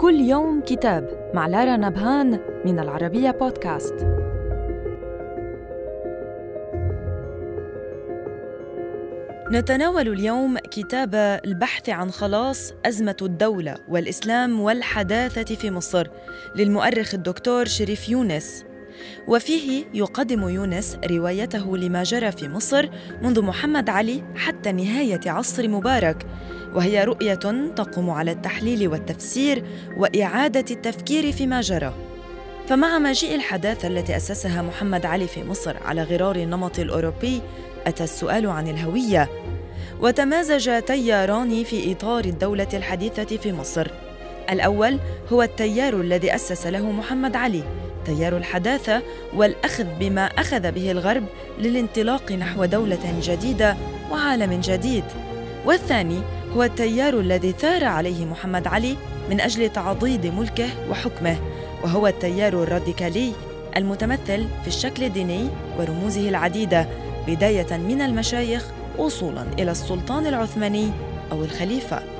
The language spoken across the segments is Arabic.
كل يوم كتاب مع لارا نبهان من العربية بودكاست. نتناول اليوم كتاب البحث عن خلاص أزمة الدولة والإسلام والحداثة في مصر للمؤرخ الدكتور شريف يونس. وفيه يقدم يونس روايته لما جرى في مصر منذ محمد علي حتى نهاية عصر مبارك وهي رؤية تقوم على التحليل والتفسير وإعادة التفكير فيما جرى. فمع مجيء الحداثة التي أسسها محمد علي في مصر على غرار النمط الأوروبي أتى السؤال عن الهوية. وتمازج تياران في إطار الدولة الحديثة في مصر. الأول هو التيار الذي أسس له محمد علي. تيار الحداثة والأخذ بما أخذ به الغرب للانطلاق نحو دولة جديدة وعالم جديد. والثاني هو التيار الذي ثار عليه محمد علي من أجل تعضيد ملكه وحكمه وهو التيار الراديكالي المتمثل في الشكل الديني ورموزه العديدة بداية من المشايخ وصولا إلى السلطان العثماني أو الخليفة.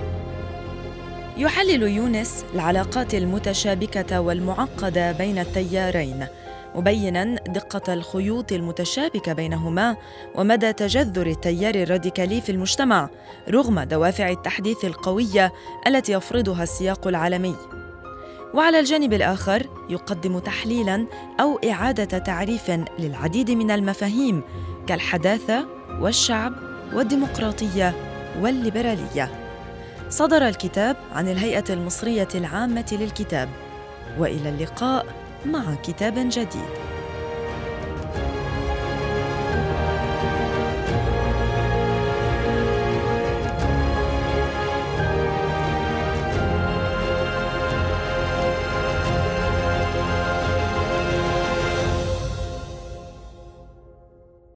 يحلل يونس العلاقات المتشابكة والمعقدة بين التيارين مبينا دقة الخيوط المتشابكة بينهما ومدى تجذر التيار الراديكالي في المجتمع رغم دوافع التحديث القوية التي يفرضها السياق العالمي. وعلى الجانب الآخر يقدم تحليلا أو إعادة تعريف للعديد من المفاهيم كالحداثة والشعب والديمقراطية والليبرالية. صدر الكتاب عن الهيئة المصرية العامة للكتاب. وإلى اللقاء مع كتاب جديد.